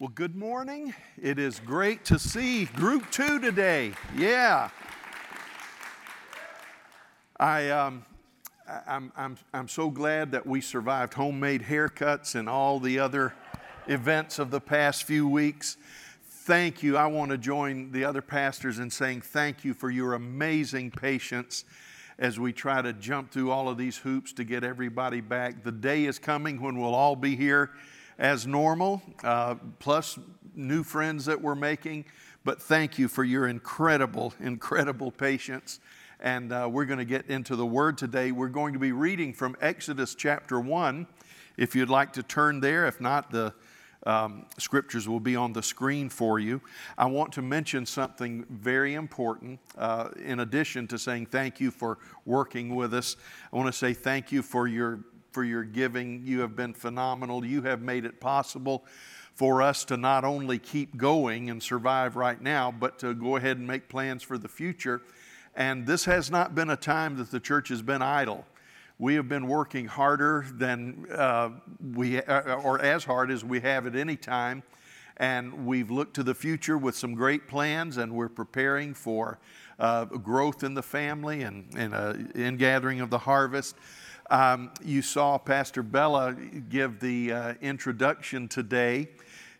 Well, good morning. It is great to see group two today. Yeah. I, um, I'm, I'm, I'm so glad that we survived homemade haircuts and all the other events of the past few weeks. Thank you. I want to join the other pastors in saying thank you for your amazing patience as we try to jump through all of these hoops to get everybody back. The day is coming when we'll all be here as normal, uh, plus new friends that we're making. But thank you for your incredible, incredible patience. And uh, we're going to get into the Word today. We're going to be reading from Exodus chapter 1. If you'd like to turn there, if not, the um, scriptures will be on the screen for you. I want to mention something very important. Uh, in addition to saying thank you for working with us, I want to say thank you for your for your giving. You have been phenomenal. You have made it possible for us to not only keep going and survive right now, but to go ahead and make plans for the future. And this has not been a time that the church has been idle. We have been working harder than uh, we, uh, or as hard as we have at any time. And we've looked to the future with some great plans, and we're preparing for uh, growth in the family and, and an ingathering of the harvest. Um, you saw Pastor Bella give the uh, introduction today.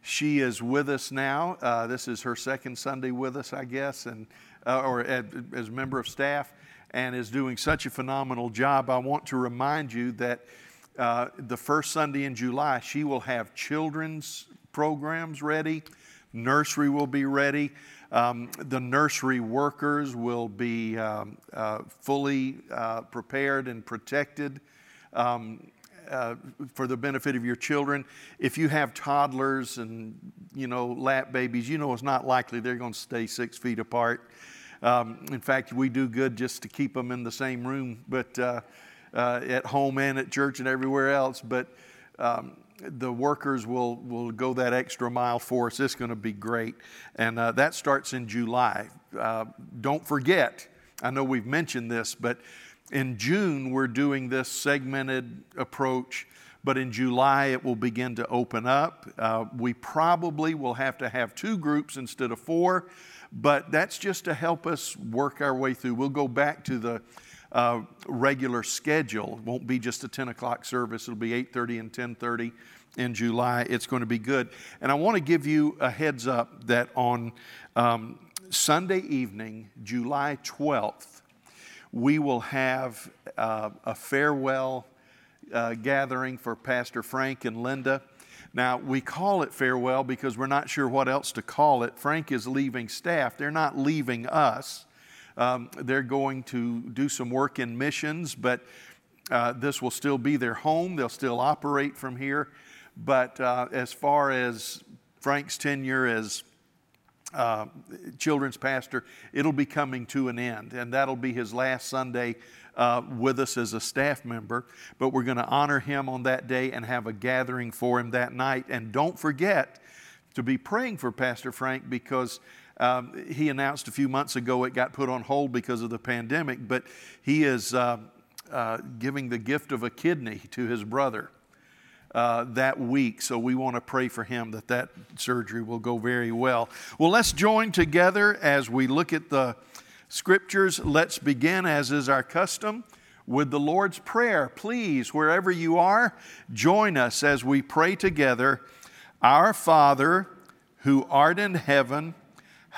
She is with us now. Uh, this is her second Sunday with us, I guess, and uh, or as a member of staff, and is doing such a phenomenal job. I want to remind you that uh, the first Sunday in July, she will have children's programs ready, nursery will be ready. Um, the nursery workers will be um, uh, fully uh, prepared and protected um, uh, for the benefit of your children. If you have toddlers and you know lap babies, you know it's not likely they're going to stay six feet apart. Um, in fact, we do good just to keep them in the same room, but uh, uh, at home and at church and everywhere else. But um, the workers will, will go that extra mile for us. It's going to be great. And uh, that starts in July. Uh, don't forget, I know we've mentioned this, but in June we're doing this segmented approach. But in July, it will begin to open up. Uh, we probably will have to have two groups instead of four, but that's just to help us work our way through. We'll go back to the uh, regular schedule. It won't be just a 10 o'clock service. It'll be 8:30 and 10:30 in July. It's going to be good. And I want to give you a heads up that on um, Sunday evening, July 12th, we will have uh, a farewell uh, gathering for Pastor Frank and Linda. Now, we call it farewell because we're not sure what else to call it. Frank is leaving staff, they're not leaving us. Um, they're going to do some work in missions, but uh, this will still be their home. They'll still operate from here. But uh, as far as Frank's tenure as uh, children's pastor, it'll be coming to an end, and that'll be his last Sunday uh, with us as a staff member. But we're going to honor him on that day and have a gathering for him that night. And don't forget to be praying for Pastor Frank because um, he announced a few months ago it got put on hold because of the pandemic, but he is uh, uh, giving the gift of a kidney to his brother. Uh, that week. So we want to pray for him that that surgery will go very well. Well, let's join together as we look at the scriptures. Let's begin, as is our custom, with the Lord's Prayer. Please, wherever you are, join us as we pray together. Our Father, who art in heaven,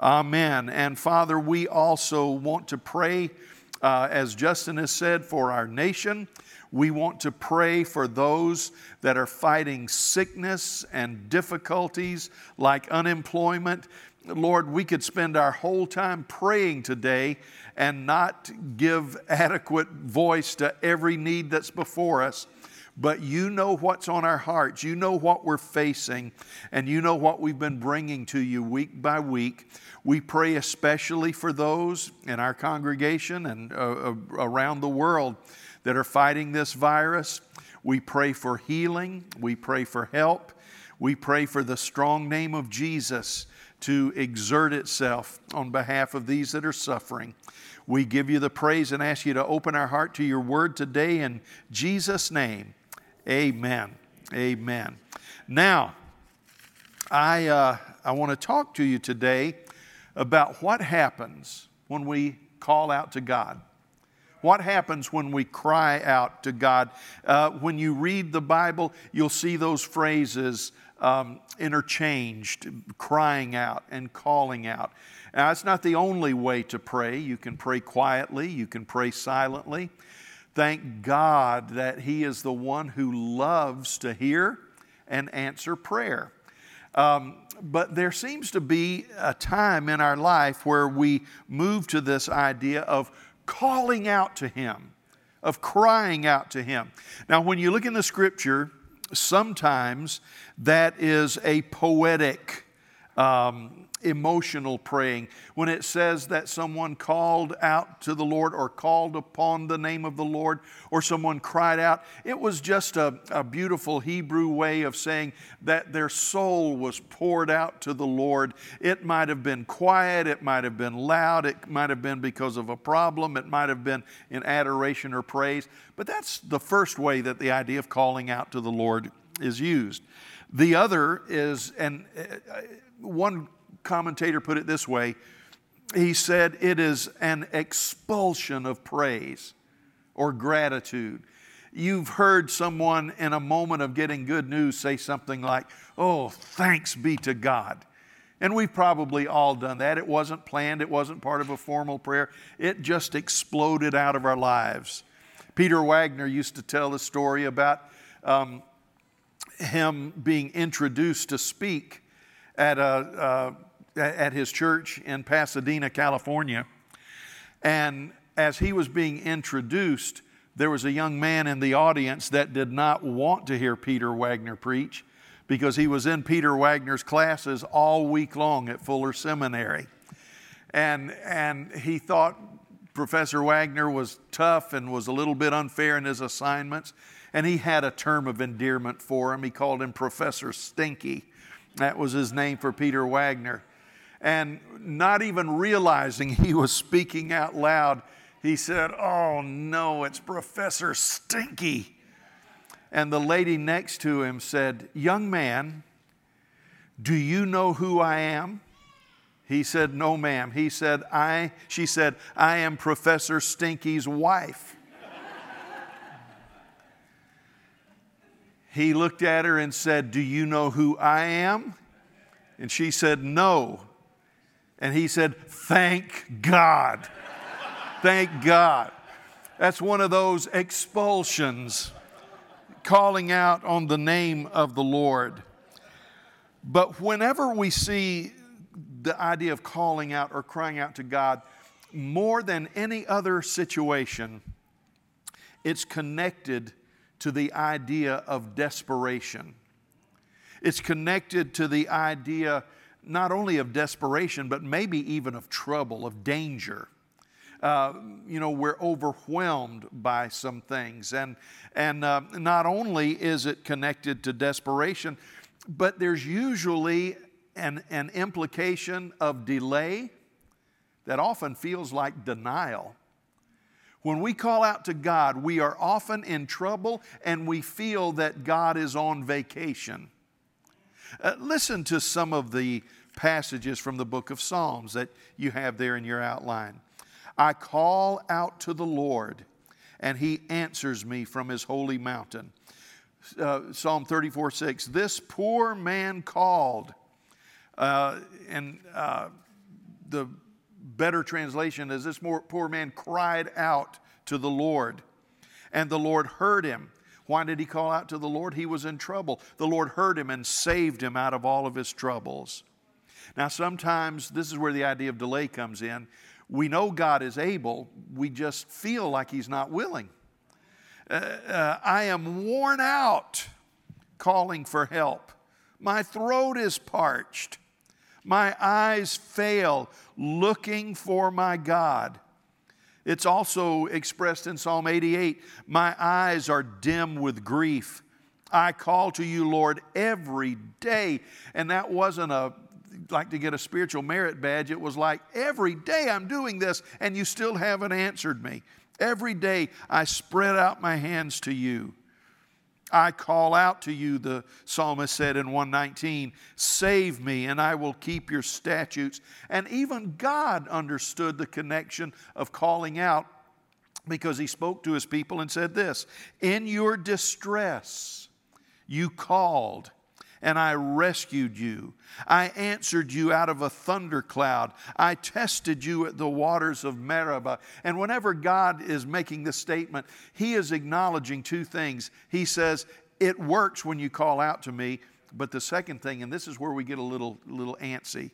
Amen. And Father, we also want to pray, uh, as Justin has said, for our nation. We want to pray for those that are fighting sickness and difficulties like unemployment. Lord, we could spend our whole time praying today and not give adequate voice to every need that's before us. But you know what's on our hearts. You know what we're facing, and you know what we've been bringing to you week by week. We pray especially for those in our congregation and uh, uh around the world that are fighting this virus. We pray for healing, we pray for help, we pray for the strong name of Jesus to exert itself on behalf of these that are suffering. We give you the praise and ask you to open our heart to your word today in Jesus' name. Amen. Amen. Now, I, uh, I want to talk to you today about what happens when we call out to God. What happens when we cry out to God? Uh, when you read the Bible, you'll see those phrases um, interchanged, crying out and calling out. Now, it's not the only way to pray. You can pray quietly, you can pray silently. Thank God that He is the one who loves to hear and answer prayer. Um, but there seems to be a time in our life where we move to this idea of calling out to Him, of crying out to Him. Now, when you look in the scripture, sometimes that is a poetic um, emotional praying. When it says that someone called out to the Lord or called upon the name of the Lord or someone cried out, it was just a, a beautiful Hebrew way of saying that their soul was poured out to the Lord. It might have been quiet, it might have been loud, it might have been because of a problem, it might have been in adoration or praise. But that's the first way that the idea of calling out to the Lord is used. The other is, and uh, one commentator put it this way he said, It is an expulsion of praise or gratitude. You've heard someone in a moment of getting good news say something like, Oh, thanks be to God. And we've probably all done that. It wasn't planned, it wasn't part of a formal prayer, it just exploded out of our lives. Peter Wagner used to tell the story about um, him being introduced to speak at a, uh, at his church in Pasadena, California. And as he was being introduced, there was a young man in the audience that did not want to hear Peter Wagner preach because he was in Peter Wagner's classes all week long at Fuller Seminary. And, and he thought Professor Wagner was tough and was a little bit unfair in his assignments. And he had a term of endearment for him. He called him Professor Stinky. That was his name for Peter Wagner and not even realizing he was speaking out loud, he said, Oh no, it's Professor Stinky. And the lady next to him said, Young man, do you know who I am? He said, No, ma'am. He said, I, she said, I am Professor Stinky's wife. he looked at her and said, Do you know who I am? And she said, No. And he said, Thank God. Thank God. That's one of those expulsions, calling out on the name of the Lord. But whenever we see the idea of calling out or crying out to God, more than any other situation, it's connected to the idea of desperation. It's connected to the idea not only of desperation, but maybe even of trouble, of danger. Uh, you know, we're overwhelmed by some things. And, and uh, not only is it connected to desperation, but there's usually an, an implication of delay that often feels like denial. When we call out to God, we are often in trouble and we feel that God is on vacation. Uh, listen to some of the passages from the book of Psalms that you have there in your outline. I call out to the Lord, and he answers me from his holy mountain. Uh, Psalm 34 6. This poor man called, uh, and uh, the better translation is this poor man cried out to the Lord, and the Lord heard him why did he call out to the Lord? He was in trouble. The Lord heard him and saved him out of all of his troubles. Now, sometimes this is where the idea of delay comes in. We know God is able, we just feel like he's not willing. Uh, uh, I am worn out calling for help. My throat is parched. My eyes fail looking for my God. It's also expressed in Psalm 88 My eyes are dim with grief. I call to you, Lord, every day. And that wasn't a like to get a spiritual merit badge. It was like, every day I'm doing this and you still haven't answered me. Every day I spread out my hands to you. I call out to you, the psalmist said in 119, save me and I will keep your statutes. And even God understood the connection of calling out because he spoke to his people and said this In your distress, you called and I rescued you. I answered you out of a thundercloud. I tested you at the waters of Meribah. And whenever God is making this statement, He is acknowledging two things. He says, It works when you call out to me. But the second thing, and this is where we get a little, little antsy,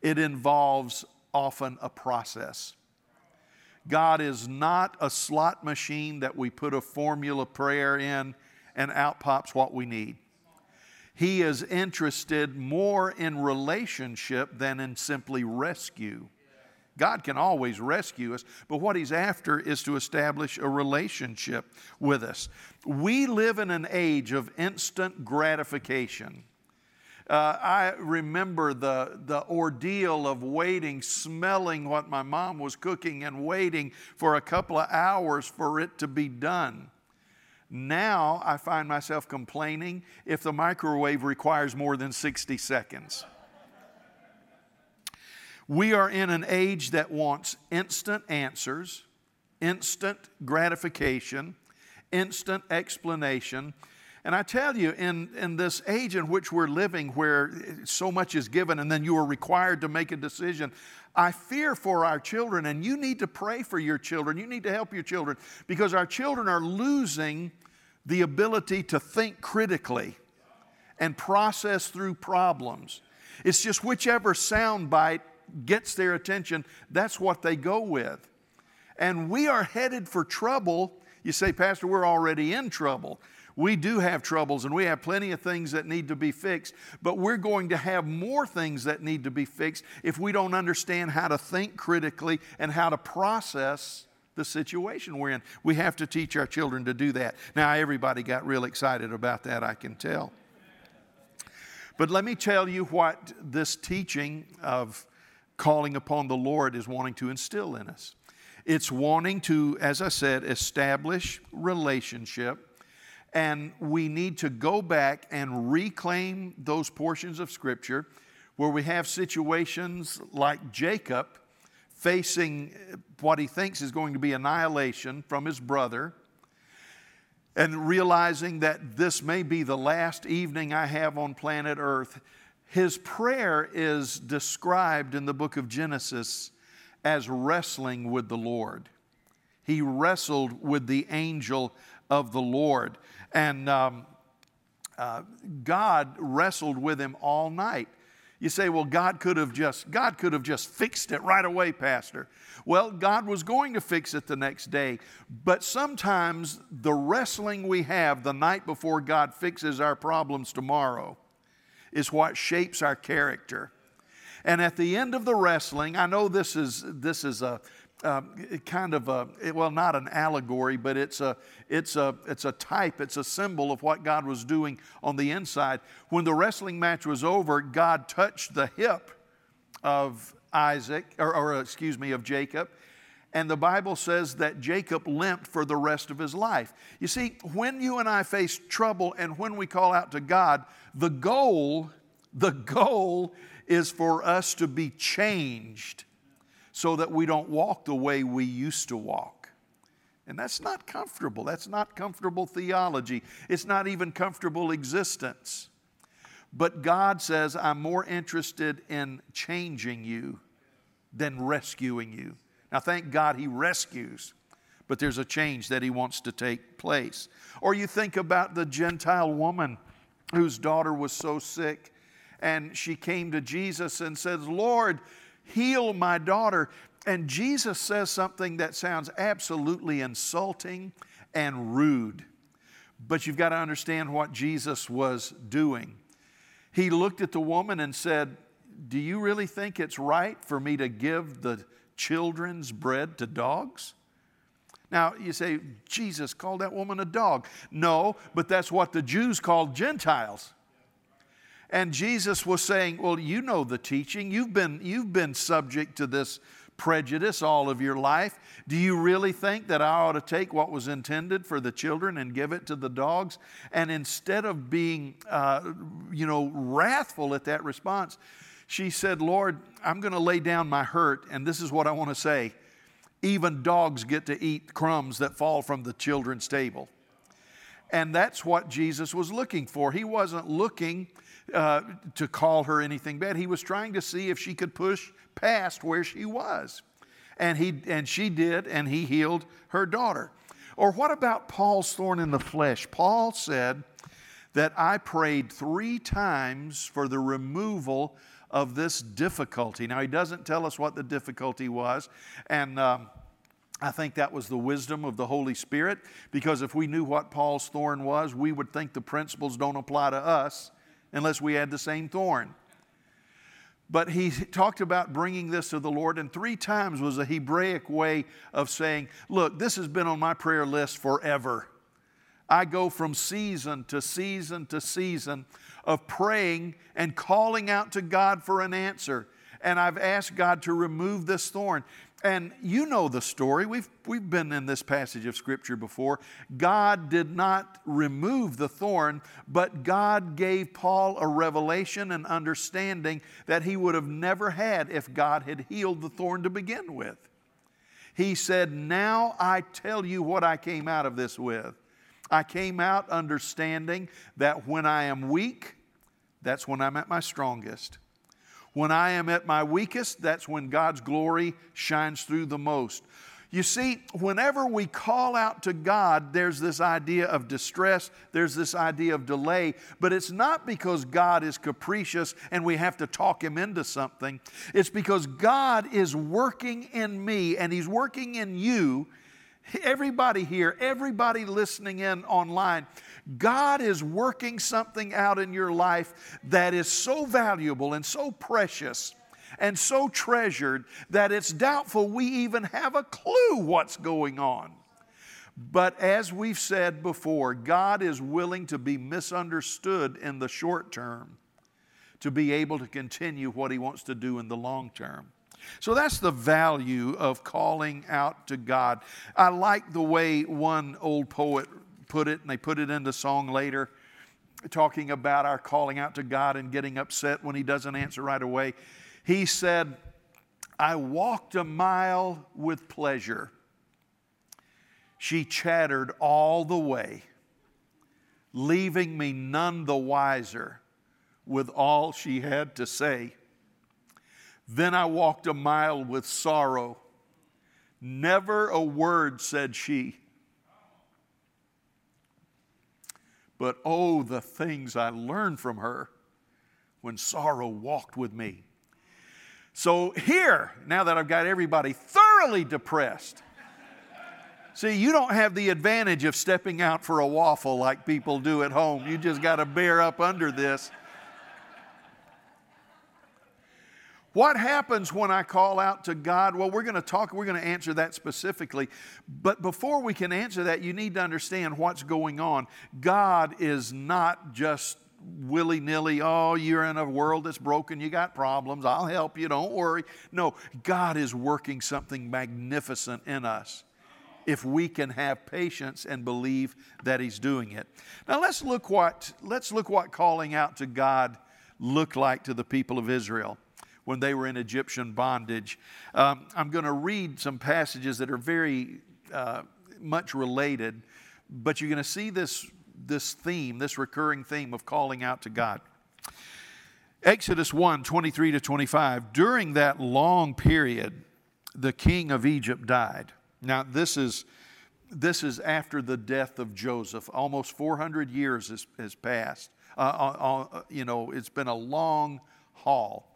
it involves often a process. God is not a slot machine that we put a formula prayer in and out pops what we need. He is interested more in relationship than in simply rescue. God can always rescue us, but what He's after is to establish a relationship with us. We live in an age of instant gratification. Uh, I remember the, the ordeal of waiting, smelling what my mom was cooking, and waiting for a couple of hours for it to be done. Now I find myself complaining if the microwave requires more than 60 seconds. We are in an age that wants instant answers, instant gratification, instant explanation. And I tell you, in, in this age in which we're living, where so much is given and then you are required to make a decision, I fear for our children, and you need to pray for your children. You need to help your children because our children are losing the ability to think critically and process through problems. It's just whichever soundbite gets their attention, that's what they go with. And we are headed for trouble. You say, Pastor, we're already in trouble. We do have troubles and we have plenty of things that need to be fixed, but we're going to have more things that need to be fixed if we don't understand how to think critically and how to process the situation we're in. We have to teach our children to do that. Now, everybody got real excited about that, I can tell. But let me tell you what this teaching of calling upon the Lord is wanting to instill in us. It's wanting to, as I said, establish relationship. And we need to go back and reclaim those portions of Scripture where we have situations like Jacob facing what he thinks is going to be annihilation from his brother, and realizing that this may be the last evening I have on planet Earth, his prayer is described in the book of Genesis as wrestling with the Lord. He wrestled with the angel of the Lord. And um, uh, God wrestled with him all night. You say, well, God could have just, God could have just fixed it right away, Pastor. Well, God was going to fix it the next day, but sometimes the wrestling we have the night before God fixes our problems tomorrow is what shapes our character. And at the end of the wrestling, I know this is, this is a, uh, kind of a well not an allegory but it's a it's a it's a type it's a symbol of what god was doing on the inside. When the wrestling match was over god touched the hip of isaac or, or excuse me of jacob. And the bible says that jacob limped for the rest of his life. You see when you and i face trouble and when we call out to god the goal the goal is for us to be changed so that we don't walk the way we used to walk. And that's not comfortable. That's not comfortable theology. It's not even comfortable existence. But God says, I'm more interested in changing you than rescuing you. Now, thank God He rescues, but there's a change that He wants to take place. Or you think about the Gentile woman whose daughter was so sick, and she came to Jesus and says, Lord, Heal my daughter. And Jesus says something that sounds absolutely insulting and rude. But you've got to understand what Jesus was doing. He looked at the woman and said, Do you really think it's right for me to give the children's bread to dogs? Now, you say, Jesus called that woman a dog. No, but that's what the Jews called Gentiles. And Jesus was saying, Well, you know the teaching. You've been, you've been subject to this prejudice all of your life. Do you really think that I ought to take what was intended for the children and give it to the dogs? And instead of being, uh, you know, wrathful at that response, she said, Lord, I'm going to lay down my hurt, and this is what I want to say even dogs get to eat crumbs that fall from the children's table. And that's what Jesus was looking for. He wasn't looking uh, to call her anything bad. He was trying to see if she could push past where she was. And, he, and she did, and he healed her daughter. Or what about Paul's thorn in the flesh? Paul said that I prayed three times for the removal of this difficulty. Now, he doesn't tell us what the difficulty was, and um, I think that was the wisdom of the Holy Spirit, because if we knew what Paul's thorn was, we would think the principles don't apply to us unless we had the same thorn. But he talked about bringing this to the Lord, and three times was a Hebraic way of saying, Look, this has been on my prayer list forever. I go from season to season to season of praying and calling out to God for an answer. And I've asked God to remove this thorn. And you know the story. We've, we've been in this passage of Scripture before. God did not remove the thorn, but God gave Paul a revelation and understanding that he would have never had if God had healed the thorn to begin with. He said, Now I tell you what I came out of this with. I came out understanding that when I am weak, that's when I'm at my strongest. When I am at my weakest, that's when God's glory shines through the most. You see, whenever we call out to God, there's this idea of distress, there's this idea of delay, but it's not because God is capricious and we have to talk Him into something. It's because God is working in me and He's working in you Everybody here, everybody listening in online, God is working something out in your life that is so valuable and so precious and so treasured that it's doubtful we even have a clue what's going on. But as we've said before, God is willing to be misunderstood in the short term to be able to continue what He wants to do in the long term. So that's the value of calling out to God. I like the way one old poet put it, and they put it in the song later, talking about our calling out to God and getting upset when He doesn't answer right away. He said, I walked a mile with pleasure. She chattered all the way, leaving me none the wiser with all she had to say. Then I walked a mile with sorrow. Never a word said she. But oh, the things I learned from her when sorrow walked with me. So, here, now that I've got everybody thoroughly depressed, see, you don't have the advantage of stepping out for a waffle like people do at home. You just got to bear up under this. What happens when I call out to God? Well, we're going to talk, we're going to answer that specifically. But before we can answer that, you need to understand what's going on. God is not just willy nilly, oh, you're in a world that's broken, you got problems, I'll help you, don't worry. No, God is working something magnificent in us if we can have patience and believe that he's doing it. Now let's look what let's look what calling out to God looked like to the people of Israel when they were in Egyptian bondage. Um, I'm going to read some passages that are very uh, much related, but you're going to see this, this theme, this recurring theme of calling out to God. Exodus 1 23 to 25. During that long period, the king of Egypt died. Now, this is, this is after the death of Joseph. Almost 400 years has, has passed. Uh, uh, uh, you know, it's been a long haul.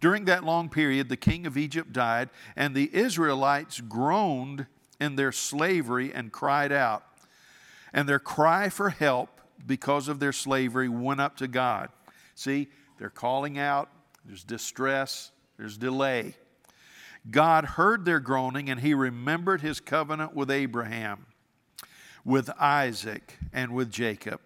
During that long period, the king of Egypt died, and the Israelites groaned in their slavery and cried out. And their cry for help because of their slavery went up to God. See, they're calling out, there's distress, there's delay. God heard their groaning and he remembered his covenant with Abraham, with Isaac, and with Jacob.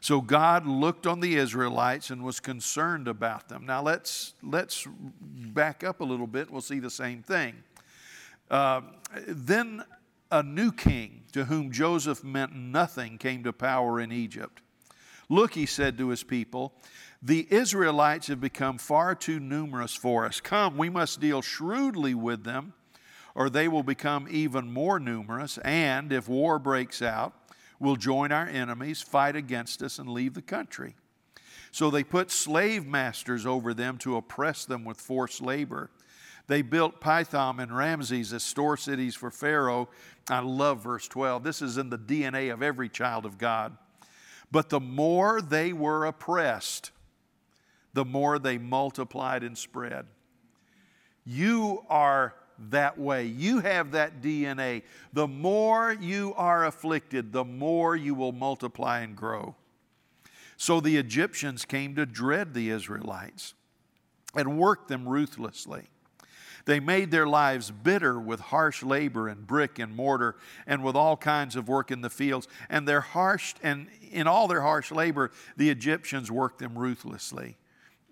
So God looked on the Israelites and was concerned about them. Now let's, let's back up a little bit. We'll see the same thing. Uh, then a new king to whom Joseph meant nothing came to power in Egypt. Look, he said to his people, the Israelites have become far too numerous for us. Come, we must deal shrewdly with them, or they will become even more numerous, and if war breaks out, will join our enemies, fight against us, and leave the country. So they put slave masters over them to oppress them with forced labor. They built Pithom and Ramses as store cities for Pharaoh. I love verse 12. This is in the DNA of every child of God. But the more they were oppressed, the more they multiplied and spread. You are that way. You have that DNA. The more you are afflicted, the more you will multiply and grow. So the Egyptians came to dread the Israelites and worked them ruthlessly. They made their lives bitter with harsh labor and brick and mortar and with all kinds of work in the fields. And their harsh and in all their harsh labor, the Egyptians worked them ruthlessly.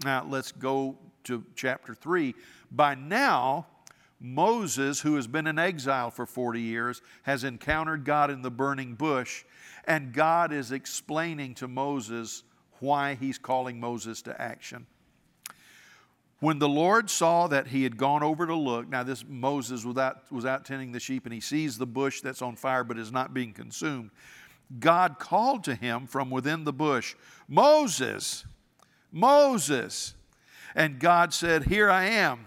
Now let's go to chapter 3. By now, Moses, who has been in exile for 40 years, has encountered God in the burning bush, and God is explaining to Moses why he's calling Moses to action. When the Lord saw that he had gone over to look, now this Moses was out, was out tending the sheep and he sees the bush that's on fire but is not being consumed. God called to him from within the bush, Moses, Moses. And God said, Here I am.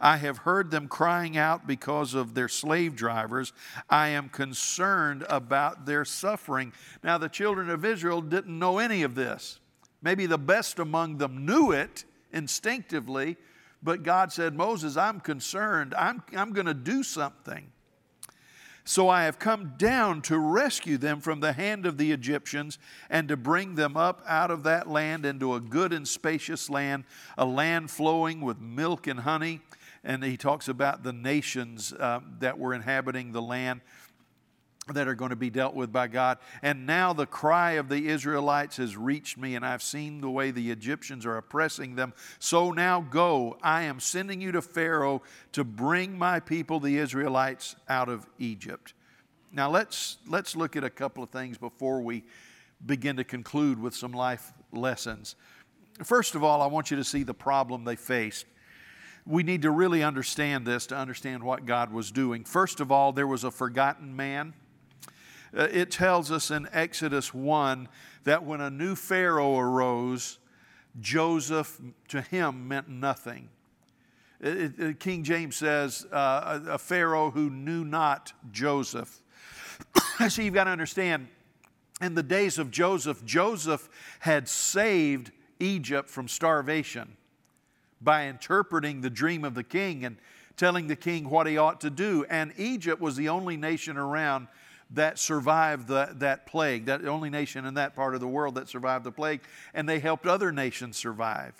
I have heard them crying out because of their slave drivers. I am concerned about their suffering. Now, the children of Israel didn't know any of this. Maybe the best among them knew it instinctively, but God said, Moses, I'm concerned. I'm, I'm going to do something. So I have come down to rescue them from the hand of the Egyptians and to bring them up out of that land into a good and spacious land, a land flowing with milk and honey. And he talks about the nations uh, that were inhabiting the land that are going to be dealt with by God. And now the cry of the Israelites has reached me, and I've seen the way the Egyptians are oppressing them. So now go. I am sending you to Pharaoh to bring my people, the Israelites, out of Egypt. Now let's, let's look at a couple of things before we begin to conclude with some life lessons. First of all, I want you to see the problem they faced. We need to really understand this to understand what God was doing. First of all, there was a forgotten man uh, it tells us in Exodus 1 that when a new Pharaoh arose, Joseph to him meant nothing. It, it, King James says, uh, a, a, Pharaoh who knew not Joseph. See, you've got to understand, in the days of Joseph, Joseph had saved Egypt from starvation by interpreting the dream of the king and telling the king what he ought to do. And Egypt was the only nation around that survived the, that plague, that only nation in that part of the world that survived the plague, and they helped other nations survive.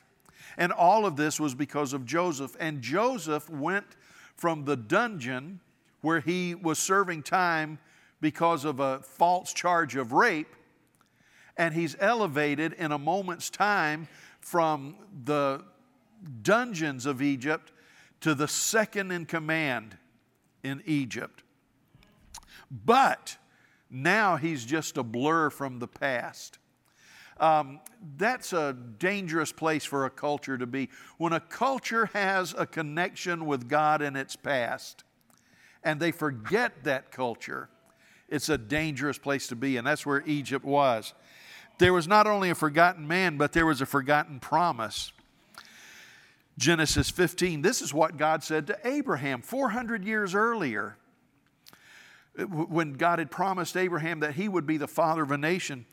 And all of this was because of Joseph. And Joseph went from the dungeon where he was serving time because of a false charge of rape, and he's elevated in a moment's time from the dungeons of Egypt to the second in command in Egypt. But now he's just a blur from the past. Um, that's a dangerous place for a culture to be. When a culture has a connection with God in its past and they forget that culture, it's a dangerous place to be, and that's where Egypt was. There was not only a forgotten man, but there was a forgotten promise. Genesis 15, this is what God said to Abraham 400 years earlier uh, when God had promised Abraham that he would be the father of a nation.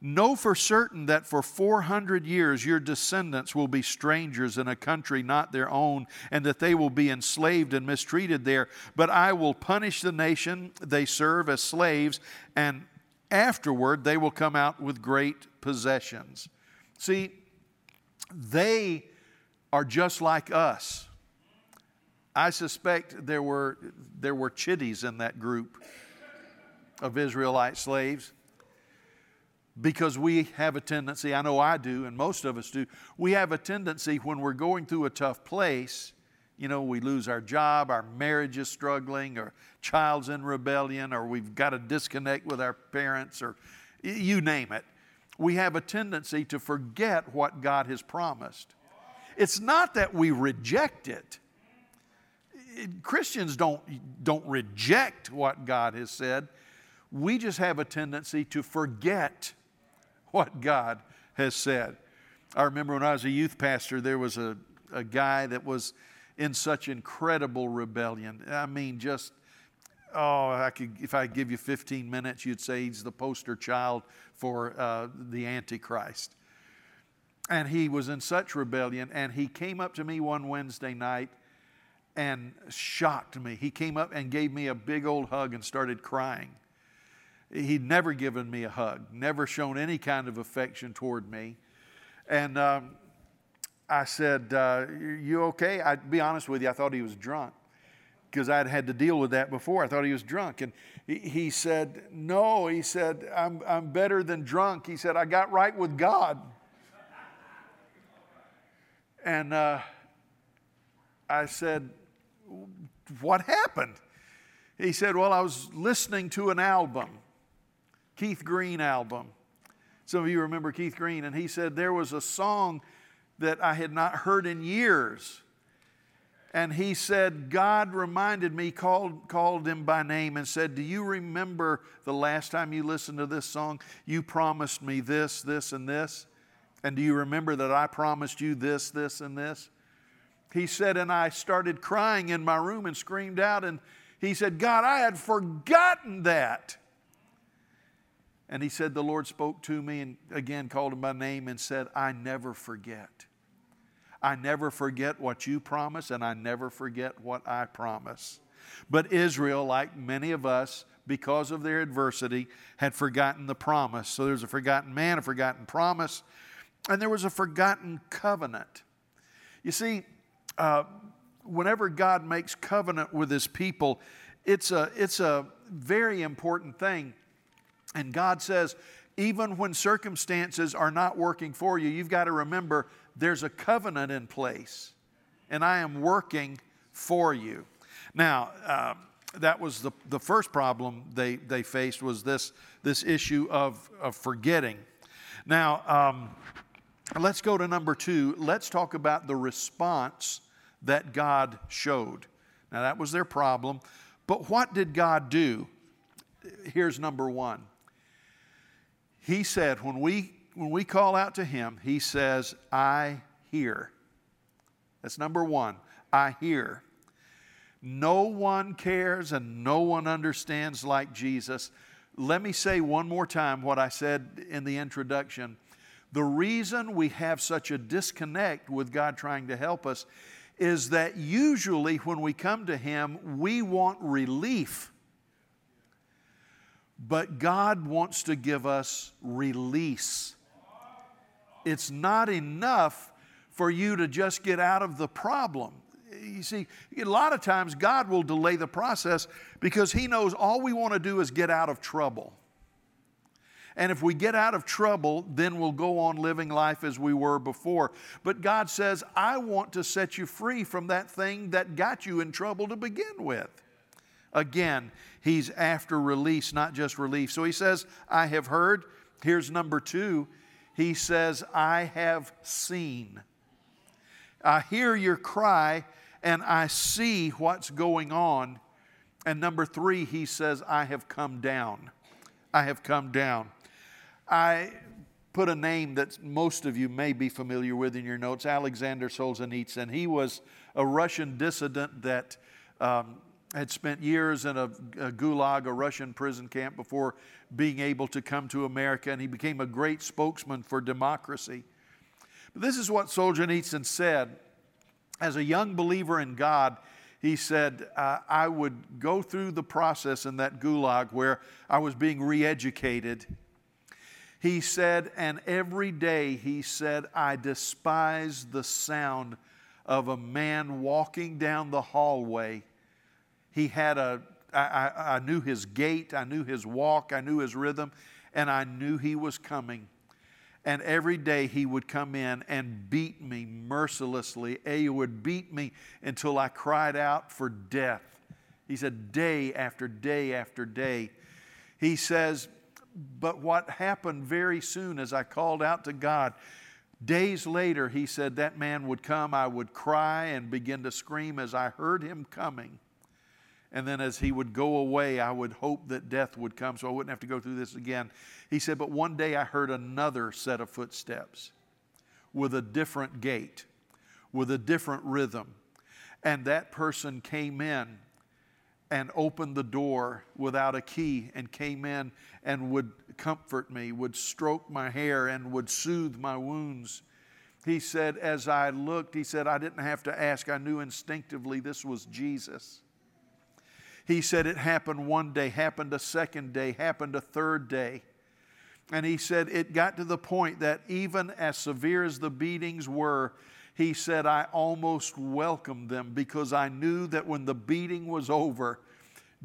Know for certain that for 400 years your descendants will be strangers in a country not their own, and that they will be enslaved and mistreated there. But I will punish the nation they serve as slaves, and afterward they will come out with great possessions. See, they are just like us. I suspect there were, there were chitties in that group of Israelite slaves because we have a tendency, I know I do, and most of us do, we have a tendency when we're going through a tough place, you know, we lose our job, our marriage is struggling, or child's in rebellion, or we've got to disconnect with our parents, or you name it. We have a tendency to forget what God has promised. It's not that we reject it. Christians don't, don't reject what God has said. We just have a tendency to forget what God has said. I remember when I was a youth pastor, there was a, a guy that was in such incredible rebellion. I mean, just, oh, I could, if I give you 15 minutes, you'd say he's the poster child for uh, the Antichrist. And he was in such rebellion, and he came up to me one Wednesday night and shocked me. He came up and gave me a big old hug and started crying. He'd never given me a hug, never shown any kind of affection toward me. And um, I said, uh, You okay? I'd be honest with you, I thought he was drunk because I'd had to deal with that before. I thought he was drunk. And he said, No, he said, I'm, I'm better than drunk. He said, I got right with God. And uh, I said, What happened? He said, Well, I was listening to an album Keith Green album. Some of you remember Keith Green, and he said there was a song that I had not heard in years. And he said, God reminded me, called, called him by name, and said, Do you remember the last time you listened to this song? You promised me this, this, and this. And do you remember that I promised you this, this, and this? He said, and I started crying in my room and screamed out. And he said, God, I had forgotten that. And he said, The Lord spoke to me and again called him by name and said, I never forget. I never forget what you promise, and I never forget what I promise. But Israel, like many of us, because of their adversity, had forgotten the promise. So there's a forgotten man, a forgotten promise, and there was a forgotten covenant. You see, uh, whenever God makes covenant with his people, it's a, it's a very important thing and God says, even when circumstances are not working for you, you've got to remember there's a covenant in place, and I am working for you. Now, uh, that was the, the first problem they, they faced was this, this issue of, of forgetting. Now, um, let's go to number two. Let's talk about the response that God showed. Now, that was their problem. But what did God do? Here's number one he said, when we, when we call out to Him, He says, I hear. That's number one. I hear. No one cares and no one understands like Jesus. Let me say one more time what I said in the introduction. The reason we have such a disconnect with God trying to help us is that usually when we come to Him, we want relief but God wants to give us release. It's not enough for you to just get out of the problem. You see, a lot of times God will delay the process because He knows all we want to do is get out of trouble. And if we get out of trouble, then we'll go on living life as we were before. But God says, I want to set you free from that thing that got you in trouble to begin with. Again, he's after release, not just relief. So he says, I have heard. Here's number two. He says, I have seen. I hear your cry and I see what's going on. And number three, he says, I have come down. I have come down. I put a name that most of you may be familiar with in your notes Alexander Solzhenitsyn. He was a Russian dissident that um, had spent years in a, a, gulag, a Russian prison camp, before being able to come to America, and he became a great spokesman for democracy. But this is what Solzhenitsyn said. As a young believer in God, he said, uh, I would go through the process in that gulag where I was being re educated. He said, and every day he said, I despise the sound of a man walking down the hallway. He had a, I, I, I knew his gait, I knew his walk, I knew his rhythm, and I knew he was coming. And every day he would come in and beat me mercilessly. He would beat me until I cried out for death. He said, day after day after day. He says, but what happened very soon as I called out to God, days later, he said, that man would come. I would cry and begin to scream as I heard him coming. And then as he would go away, I would hope that death would come so I wouldn't have to go through this again. He said, But one day I heard another set of footsteps with a different gait, with a different rhythm. And that person came in and opened the door without a key and came in and would comfort me, would stroke my hair, and would soothe my wounds. He said, As I looked, he said, I didn't have to ask. I knew instinctively this was Jesus. He said it happened one day, happened a second day, happened a third day. And he said it got to the point that even as severe as the beatings were, he said, I almost welcomed them because I knew that when the beating was over,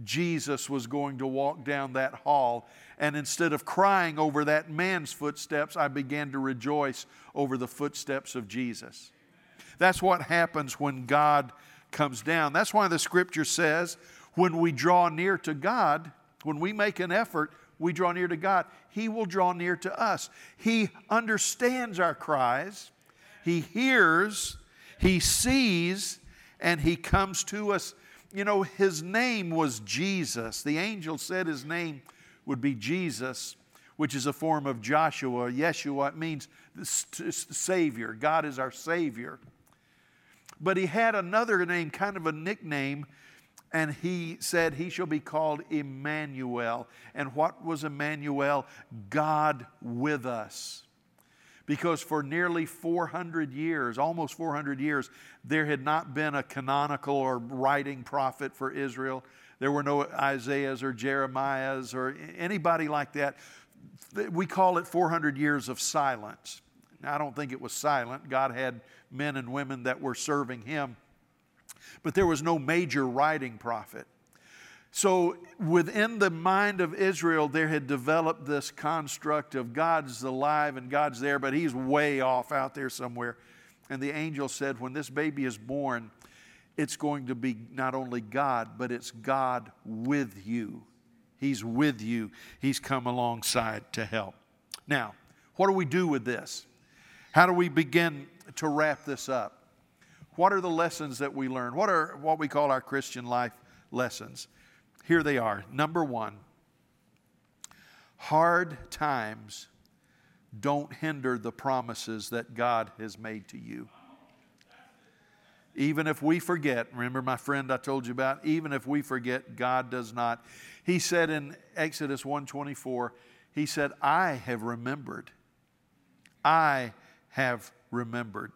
Jesus was going to walk down that hall. And instead of crying over that man's footsteps, I began to rejoice over the footsteps of Jesus. That's what happens when God comes down. That's why the scripture says, when we draw near to God, when we make an effort, we draw near to God, He will draw near to us. He understands our cries, He hears, He sees, and He comes to us. You know, His name was Jesus. The angel said His name would be Jesus, which is a form of Joshua. Yeshua it means Savior. God is our Savior. But He had another name, kind of a nickname and he said, He shall be called Emmanuel. And what was Emmanuel? God with us. Because for nearly 400 years, almost 400 years, there had not been a canonical or writing prophet for Israel. There were no Isaiahs or Jeremiahs or anybody like that. We call it 400 years of silence. I don't think it was silent. God had men and women that were serving Him but there was no major writing prophet. So, within the mind of Israel, there had developed this construct of God's alive and God's there, but he's way off out there somewhere. And the angel said, When this baby is born, it's going to be not only God, but it's God with you. He's with you, He's come alongside to help. Now, what do we do with this? How do we begin to wrap this up? What are the lessons that we learn? What are what we call our Christian life lessons? Here they are. Number one hard times don't hinder the promises that God has made to you. Even if we forget, remember my friend I told you about, even if we forget, God does not. He said in Exodus 124, he said, I have remembered. I have remembered.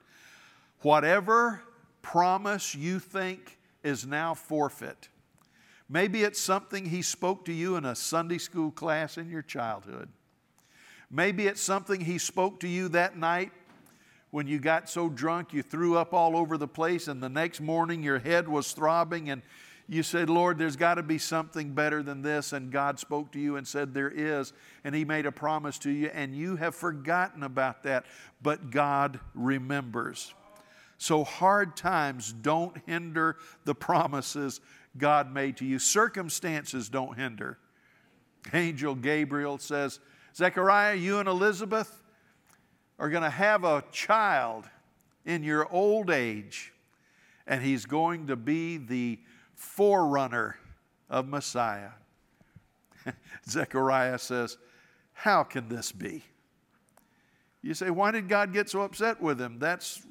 Whatever promise you think is now forfeit. Maybe it's something he spoke to you in a Sunday school class in your childhood. Maybe it's something he spoke to you that night when you got so drunk you threw up all over the place, and the next morning your head was throbbing, and you said, Lord, there's got to be something better than this. And God spoke to you and said, There is. And He made a promise to you, and you have forgotten about that. But God remembers. So hard times don't hinder the promises God made to you. Circumstances don't hinder. Angel Gabriel says, Zechariah, you and Elizabeth are going to have a child in your old age, and he's going to be the forerunner of Messiah. Zechariah says, How can this be? You say, why did God get so upset with him? That's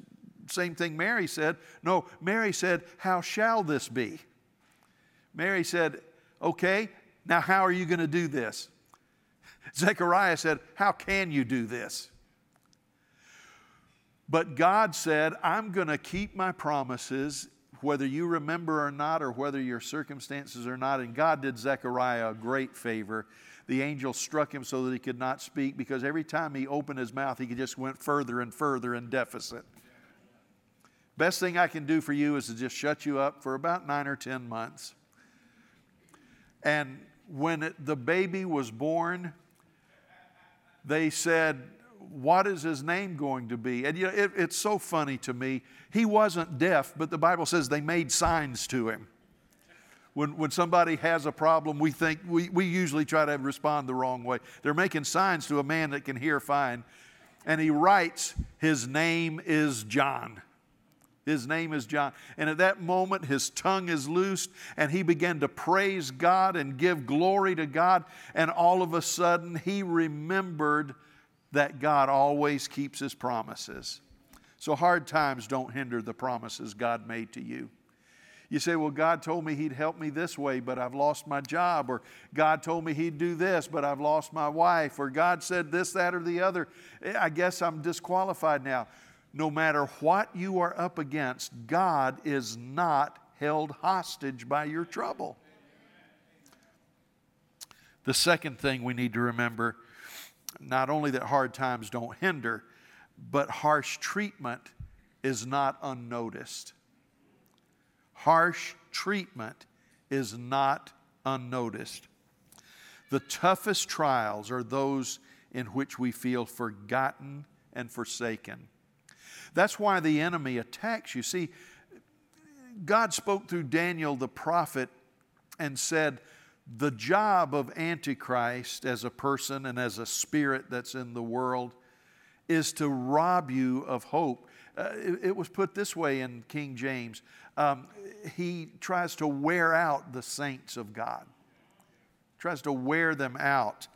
same thing Mary said. No, Mary said, How shall this be? Mary said, Okay, now how are you going to do this? Zechariah said, How can you do this? But God said, I'm going to keep my promises, whether you remember or not, or whether your circumstances are not. And God did Zechariah a great favor. The angel struck him so that he could not speak because every time he opened his mouth, he just went further and further in deficit. Best thing I can do for you is to just shut you up for about nine or 10 months. And when it, the baby was born, they said, What is his name going to be? And you know, it, it's so funny to me. He wasn't deaf, but the Bible says they made signs to him. When, when somebody has a problem, we think, we, we usually try to respond the wrong way. They're making signs to a man that can hear fine. And he writes, His name is John. His name is John. And at that moment, his tongue is loosed, and he began to praise God and give glory to God. And all of a sudden, he remembered that God always keeps his promises. So hard times don't hinder the promises God made to you. You say, Well, God told me He'd help me this way, but I've lost my job. Or God told me He'd do this, but I've lost my wife. Or God said this, that, or the other. Eh, I guess I'm disqualified now no matter what you are up against, God is not held hostage by your trouble. The second thing we need to remember not only that hard times don't hinder, but harsh treatment is not unnoticed. Harsh treatment is not unnoticed. The toughest trials are those in which we feel forgotten and forsaken. That's why the enemy attacks you. See, God spoke through Daniel the prophet and said, The job of Antichrist as a person and as a spirit that's in the world is to rob you of hope. Uh, it, it, was put this way in King James um, He tries to wear out the saints of God, tries to wear them out.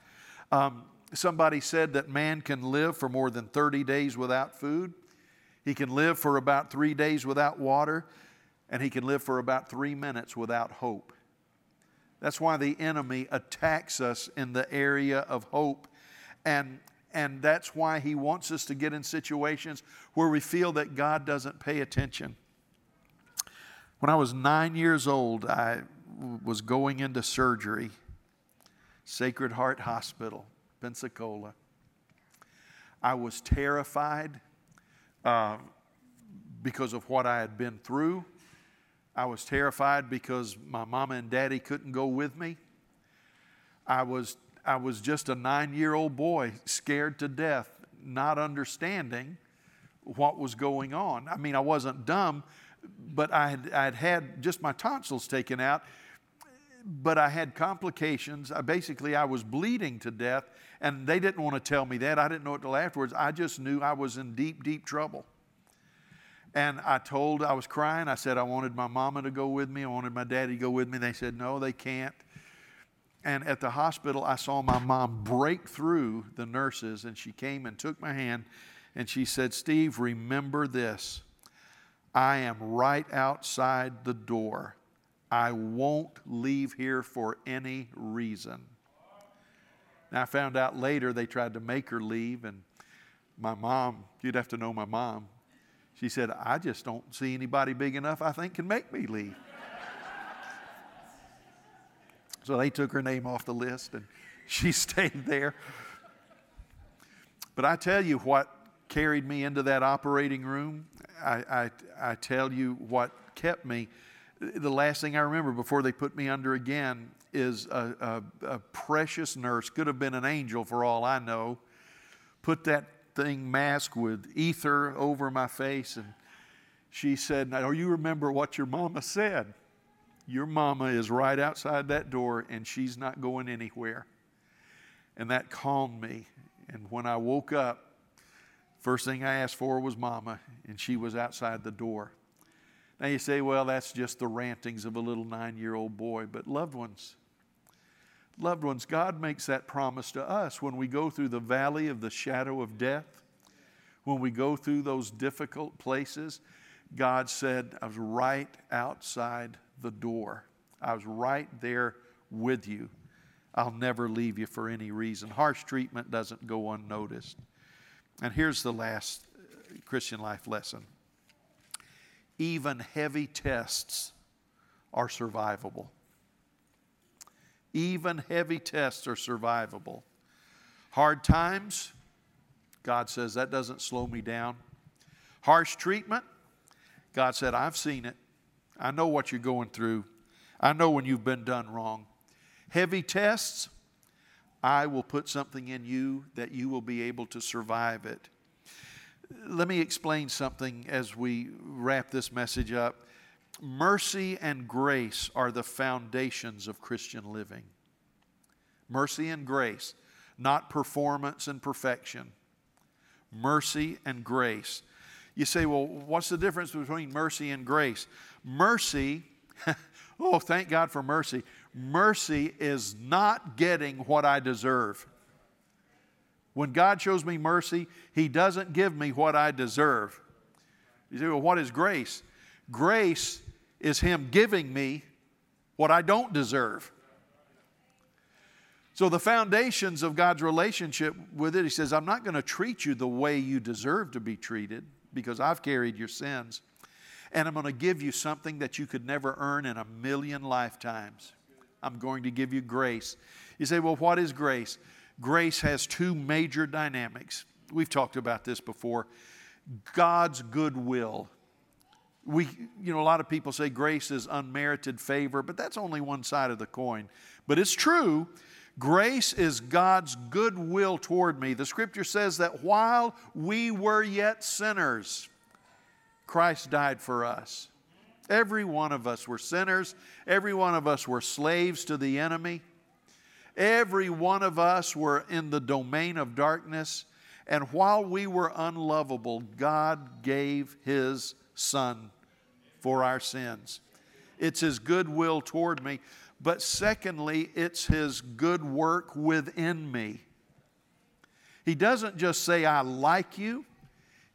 Um, somebody said that man can live for more than 30 days without food. He can live for about three days without water, and he can live for about three minutes without hope. That's why the enemy attacks us in the area of hope. And, and that's why he wants us to get in situations where we feel that God doesn't pay attention. When I was nine years old, I was going into surgery, Sacred Heart Hospital, Pensacola. I was terrified uh, because of what I had been through. I was terrified because my mama and daddy couldn't go with me. I was, I was just a nine year old boy, scared to death, not understanding what was going on. I mean, I wasn't dumb, but I had, I had had just my tonsils taken out, but I had complications. I, basically, I was bleeding to death, and they didn't want to tell me that. I didn't know it till afterwards. I just knew I was in deep, deep trouble. And I told, I was crying. I said, I wanted my mama to go with me. I wanted my daddy to go with me. They said, no, they can't. And at the hospital, I saw my mom break through the nurses, and she came and took my hand, and she said, Steve, remember this. I am right outside the door. I won't leave here for any reason. Now, I found out later they tried to make her leave, and my mom, you'd have to know my mom, she said, I just don't see anybody big enough I think can make me leave. so they took her name off the list, and she stayed there. But I tell you what carried me into that operating room. I, I, I tell you what kept me. The last thing I remember before they put me under again is a, a, a precious nurse, could have been an angel for all I know, put that thing mask with ether over my face and she said, Now, you remember what your mama said? Your mama is right outside that door and she's not going anywhere. And that calmed me. And when I woke up, first thing I asked for was mama, and she was outside the door. Now you say, well, that's just the rantings of a little nine year old boy. But loved ones, Loved ones, God makes that promise to us when we go through the valley of the shadow of death. when we go through those difficult places, God said, I was right outside the door. I was right there with you. I'll never leave you for any reason. Harsh treatment doesn't go unnoticed. And here's the last uh, Christian life lesson even heavy tests are survivable. Even heavy tests are survivable. Hard times, God says that doesn't slow me down. Harsh treatment, God said, I've seen it. I know what you're going through. I know when you've been done wrong. Heavy tests, I will put something in you that you will be able to survive it. Let me explain something as we wrap this message up. Mercy and grace are the foundations of Christian living. Mercy and grace, not performance and perfection. Mercy and grace. You say, well, what's the difference between mercy and grace? Mercy, oh, thank God for mercy. Mercy is not getting what I deserve. When God shows me mercy, He doesn't give me what I deserve. You say, well, what is grace? Grace is Him giving me what I don't deserve. So, the foundations of God's relationship with it, He says, I'm not going to treat you the way you deserve to be treated because I've carried your sins. And I'm going to give you something that you could never earn in a million lifetimes. I'm going to give you grace. You say, well, what is grace? Grace has two major dynamics. We've talked about this before. God's goodwill. We, you know, a lot of people say grace is unmerited favor, but that's only one side of the coin. But it's true. Grace is God's goodwill toward me. The scripture says that while we were yet sinners, Christ died for us. Every one of us were sinners. Every one of us were slaves to the enemy. Every one of us were in the domain of darkness. And while we were unlovable, God gave His Son for our sins. It's His goodwill toward me. But secondly, it's His good work within me. He doesn't just say, I like you,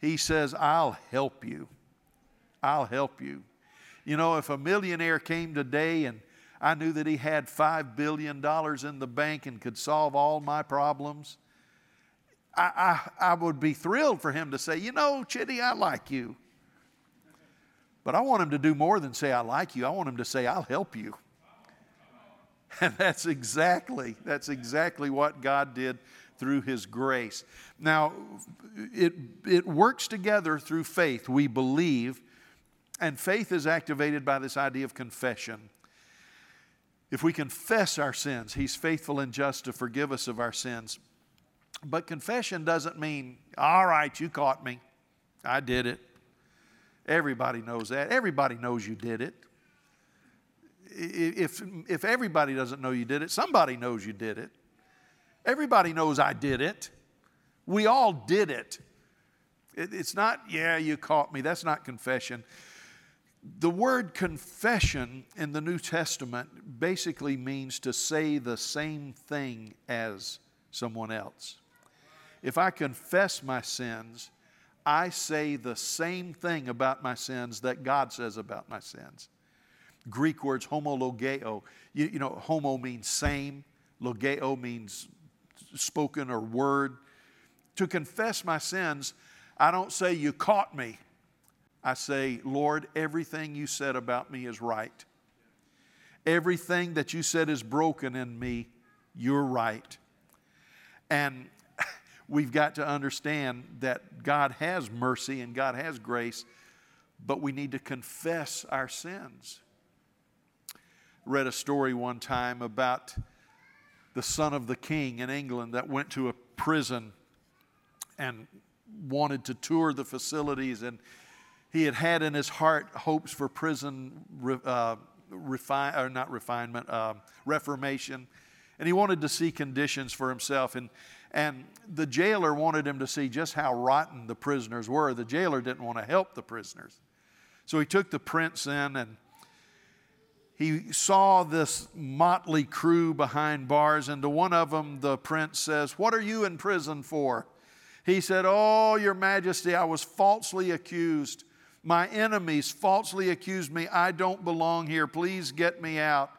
He says, I'll help you. I'll help you. You know, if a millionaire came today and I knew that he had $5 billion in the bank and could solve all my problems, I, I, I would be thrilled for him to say, You know, Chitty, I like you. But I want him to do more than say, I like you. I want him to say, I'll help you. And that's exactly, that's exactly what God did through His grace. Now, it, it works together through faith. We believe and faith is activated by this idea of confession. If we confess our sins, He's faithful and just to forgive us of our sins. But confession doesn't mean, all right, you caught me. I did it. Everybody knows that. Everybody knows you did it. If, if everybody doesn't know you did it, somebody knows you did it. Everybody knows I did it. We all did it. it it's not, yeah, you caught me. That's not confession. The word confession in the New Testament basically means to say the same thing as someone else. If I confess my sins, I say the same thing about my sins that God says about my sins. Greek words homologeo. You, you know, homo means same, logeo means spoken or word. To confess my sins, I don't say, You caught me. I say, Lord, everything you said about me is right. Everything that you said is broken in me, you're right. And we've got to understand that God has mercy and God has grace, but we need to confess our sins. Read a story one time about the son of the king in England that went to a prison and wanted to tour the facilities and he had had in his heart hopes for prison uh, refine, or not refinement, uh, reformation. And he wanted to see conditions for himself. And, and the jailer wanted him to see just how rotten the prisoners were. The jailer didn't want to help the prisoners. So he took the prince in and he saw this motley crew behind bars. And to one of them, the prince says, What are you in prison for? He said, Oh, Your Majesty, I was falsely accused. My enemies falsely accused me. I don't belong here. Please get me out.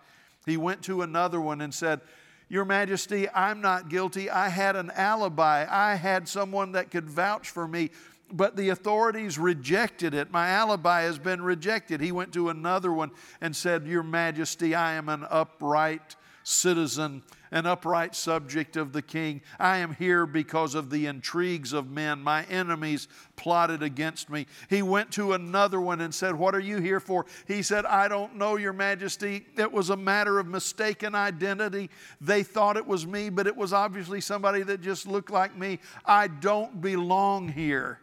He went to another one and said, Your Majesty, I'm not guilty. I had an alibi. I had someone that could vouch for me but the authorities rejected it. My alibi has been rejected. He went to another one and said, Your Majesty, I am an upright citizen, an upright subject of the king. I am here because of the intrigues of men. My enemies plotted against me. He went to another one and said, What are you here for? He said, I don't know, Your Majesty. It was a matter of mistaken identity. They thought it was me, but it was obviously somebody that just looked like me. I don't belong here.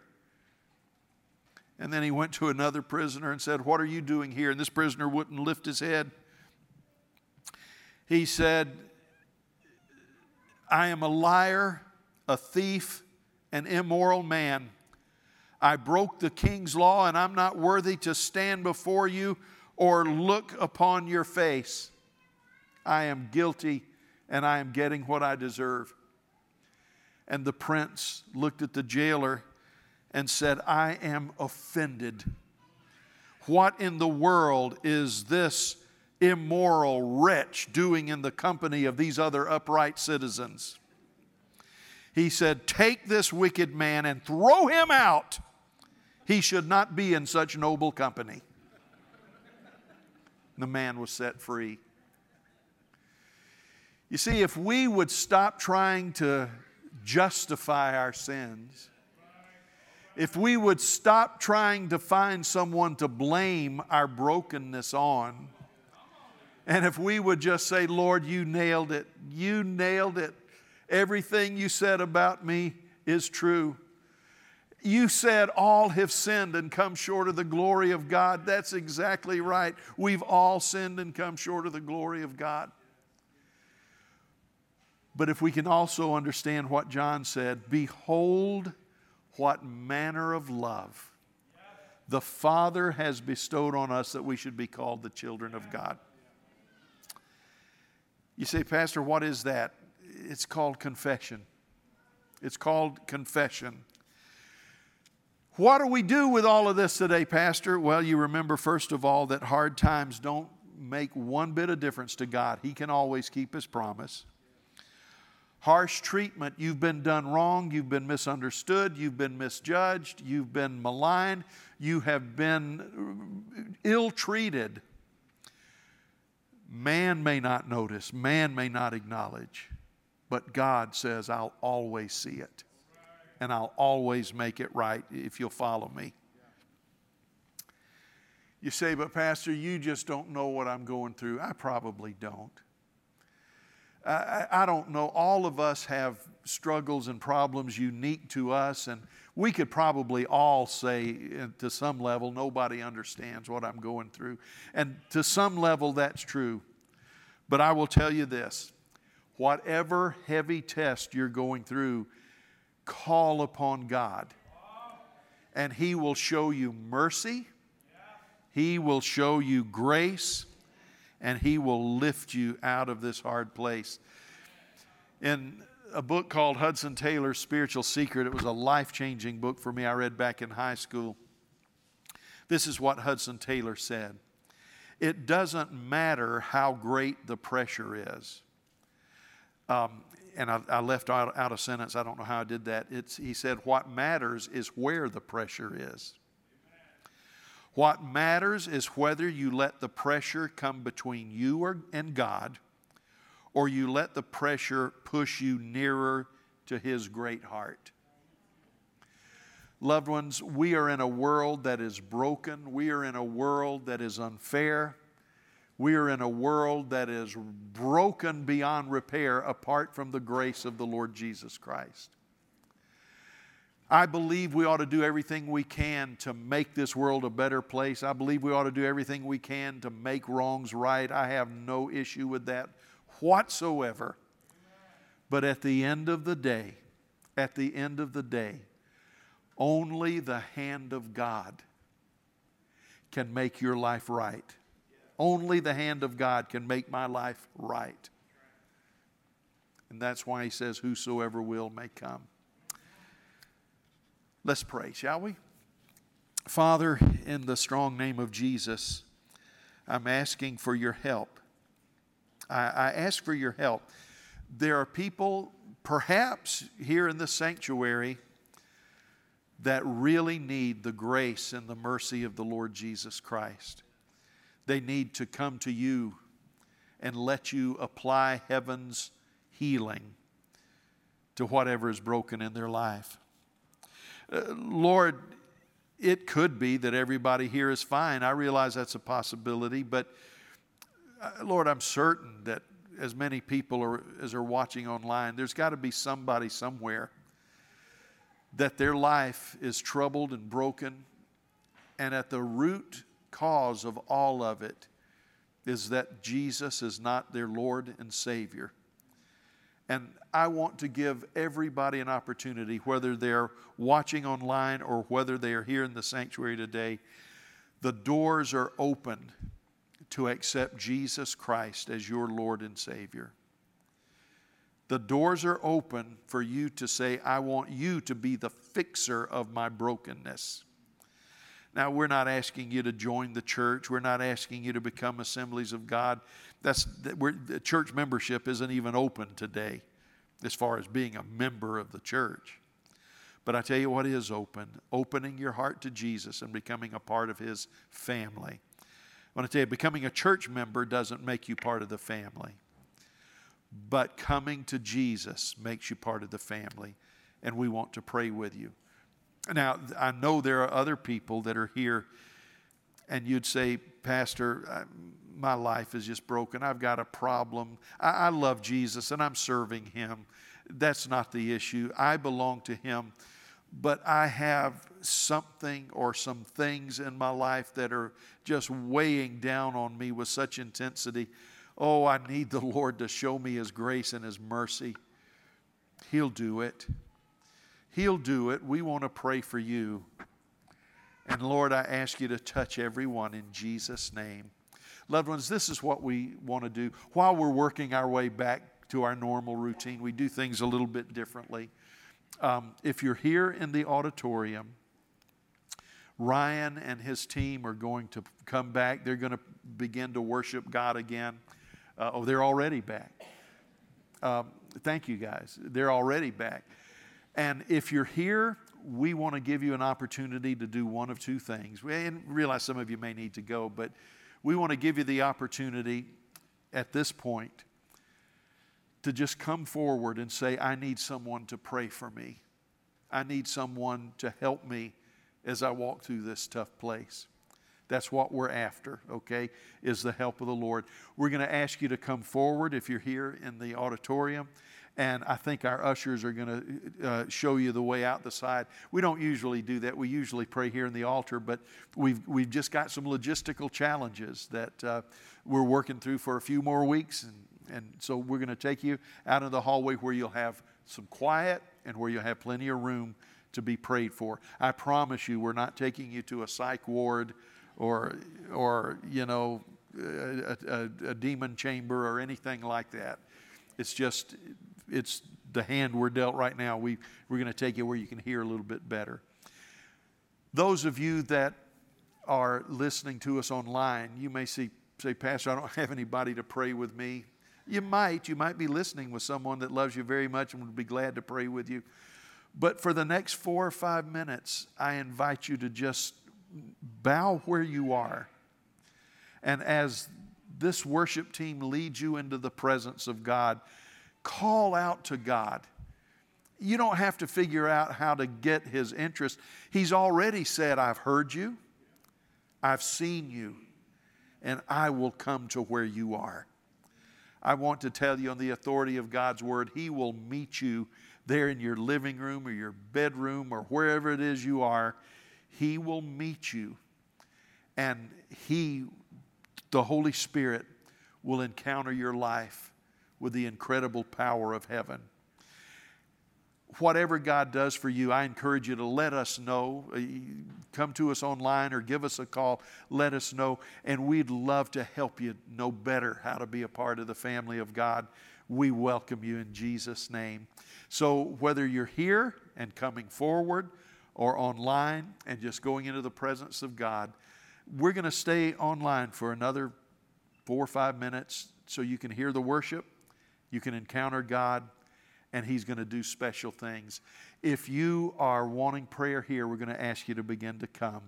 And then he went to another prisoner and said, What are you doing here? And this prisoner wouldn't lift his head he said, I am a liar, a thief, an immoral man. I broke the king's law, and I'm not worthy to stand before you or look upon your face. I am guilty, and I am getting what I deserve. And the prince looked at the jailer and said, I am offended. What in the world is this immoral wretch doing in the company of these other upright citizens? He said, Take this wicked man and throw him out. He should not be in such noble company. The man was set free. You see, if we would stop trying to justify our sins, if we would stop trying to find someone to blame our brokenness on, and if we would just say, Lord, you nailed it, you nailed it. Everything you said about me is true. You said all have sinned and come short of the glory of God. That's exactly right. We've all sinned and come short of the glory of God. But if we can also understand what John said, behold what manner of love the Father has bestowed on us that we should be called the children of God. You say, Pastor, what is that? It's called confession. It's called confession. What do we do with all of this today, Pastor? Well, you remember, first of all, that hard times don't make one bit of difference to God. He can always keep His promise. Harsh treatment, you've been done wrong, you've been misunderstood, you've been misjudged, you've been maligned, you have been ill treated. Man may not notice, man may not acknowledge, but God says, I'll always see it. And I'll always make it right if you'll follow me. You say, but Pastor, you just don't know what I'm going through. I probably don't. I, I don't know. All of us have struggles and problems unique to us, and we could probably all say uh, to some level, nobody understands what I'm going through. And to some level, that's true. But I will tell you this whatever heavy test you're going through, call upon God. And He will show you mercy, He will show you grace, and He will lift you out of this hard place. In a book called Hudson Taylor's Spiritual Secret. It was a life changing book for me. I read back in high school. This is what Hudson Taylor said It doesn't matter how great the pressure is. Um, and I, I left out, out, a sentence. I don't know how I did that. It's, he said, What matters is where the pressure is. What matters is whether you let the pressure come between you or, and God or you let the pressure push you nearer to His great heart. Loved ones, we are in a world that is broken. We are in a world that is unfair. We are in a world that is broken beyond repair apart from the grace of the Lord Jesus Christ. I believe we ought to do everything we can to make this world a better place. I believe we ought to do everything we can to make wrongs right. I have no issue with that whatsoever. But at the end of the day, at the end of the day, only the hand of God can make your life right. Only the hand of God can make my life right. And that's why he says, Whosoever will may come. Let's pray, shall we? Father, in the strong name of Jesus, I'm asking for your help. I, I ask for your help. There are people, perhaps here in the sanctuary, that really need the grace and the mercy of the Lord Jesus Christ. They need to come to you and let you apply heaven's healing to whatever is broken in their life. Uh, Lord, it could be that everybody here is fine. I realize that's a possibility, but Uh, Lord, I'm certain that as many people are, as are watching online, there's got to be somebody somewhere that their life is troubled and broken, and at the root cause of all of it is that Jesus is not their Lord and Savior. And I want to give everybody an opportunity, whether they're watching online or whether they are here in the sanctuary today. The doors are open to accept Jesus Christ as your Lord and Savior. The doors are open for you to say, I want you to be the fixer of my brokenness. Now, we're not asking you to join the church. We're not asking you to become assemblies of God. That's, the church membership isn't even open today as far as being a member of the church. But I tell you what is open opening your heart to Jesus and becoming a part of his family. I want to tell you, becoming a church member doesn't make you part of the family, but coming to Jesus makes you part of the family, and we want to pray with you. Now, I know there are other people that are here, and you'd say, Pastor, my life is just broken. I've got a problem. I, I love Jesus and I'm serving Him. That's not the issue. I belong to Him, but I have something or some things in my life that are just weighing down on me with such intensity. Oh, I need the Lord to show me His grace and His mercy. He'll do it. He'll do it. We want to pray for you. And Lord, I ask you to touch everyone in Jesus' name. Loved ones, this is what we want to do. While we're working our way back to our normal routine, we do things a little bit differently. Um, if you're here in the auditorium, Ryan and his team are going to come back. They're going to begin to worship God again. Uh, oh, they're already back. Um, thank you guys. They're already back. And if you're here, we want to give you an opportunity to do one of two things. And realize some of you may need to go, but we want to give you the opportunity at this point to just come forward and say, I need someone to pray for me. I need someone to help me as I walk through this tough place. That's what we're after, okay, is the help of the Lord. We're going to ask you to come forward if you're here in the auditorium and I think our ushers are going to uh, show you the way out the side. We don't usually do that. We usually pray here in the altar, but we've, we've just got some logistical challenges that uh, we're working through for a few more weeks. And, and so we're going to take you out of the hallway where you'll have some quiet and where you'll have plenty of room to be prayed for. I promise you, we're not taking you to a psych ward or, or you know, a, a, a demon chamber or anything like that. It's just it's the hand we're dealt right now. We, we're going to take you where you can hear a little bit better. Those of you that are listening to us online, you may see, say, Pastor, I don't have anybody to pray with me. You might. You might be listening with someone that loves you very much and would be glad to pray with you. But for the next four or five minutes, I invite you to just bow where you are. And as this worship team leads you into the presence of God, Call out to God. You don't have to figure out how to get his interest. He's already said, I've heard you, I've seen you, and I will come to where you are. I want to tell you on the authority of God's word, He will meet you there in your living room or your bedroom or wherever it is you are. He will meet you. And He, the Holy Spirit, will encounter your life with the incredible power of heaven. Whatever God does for you, I encourage you to let us know. Uh, come to us online or give us a call. Let us know. And we'd love to help you know better how to be a part of the family of God. We welcome you in Jesus' name. So, whether you're here and coming forward, or online and just going into the presence of God. We're going to stay online for another four or five minutes so you can hear the worship, you can encounter God, and He's going to do special things. If you are wanting prayer here, we're going to ask you to begin to come.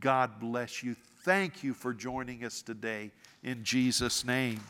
God bless you. Thank you for joining us today in Jesus' name.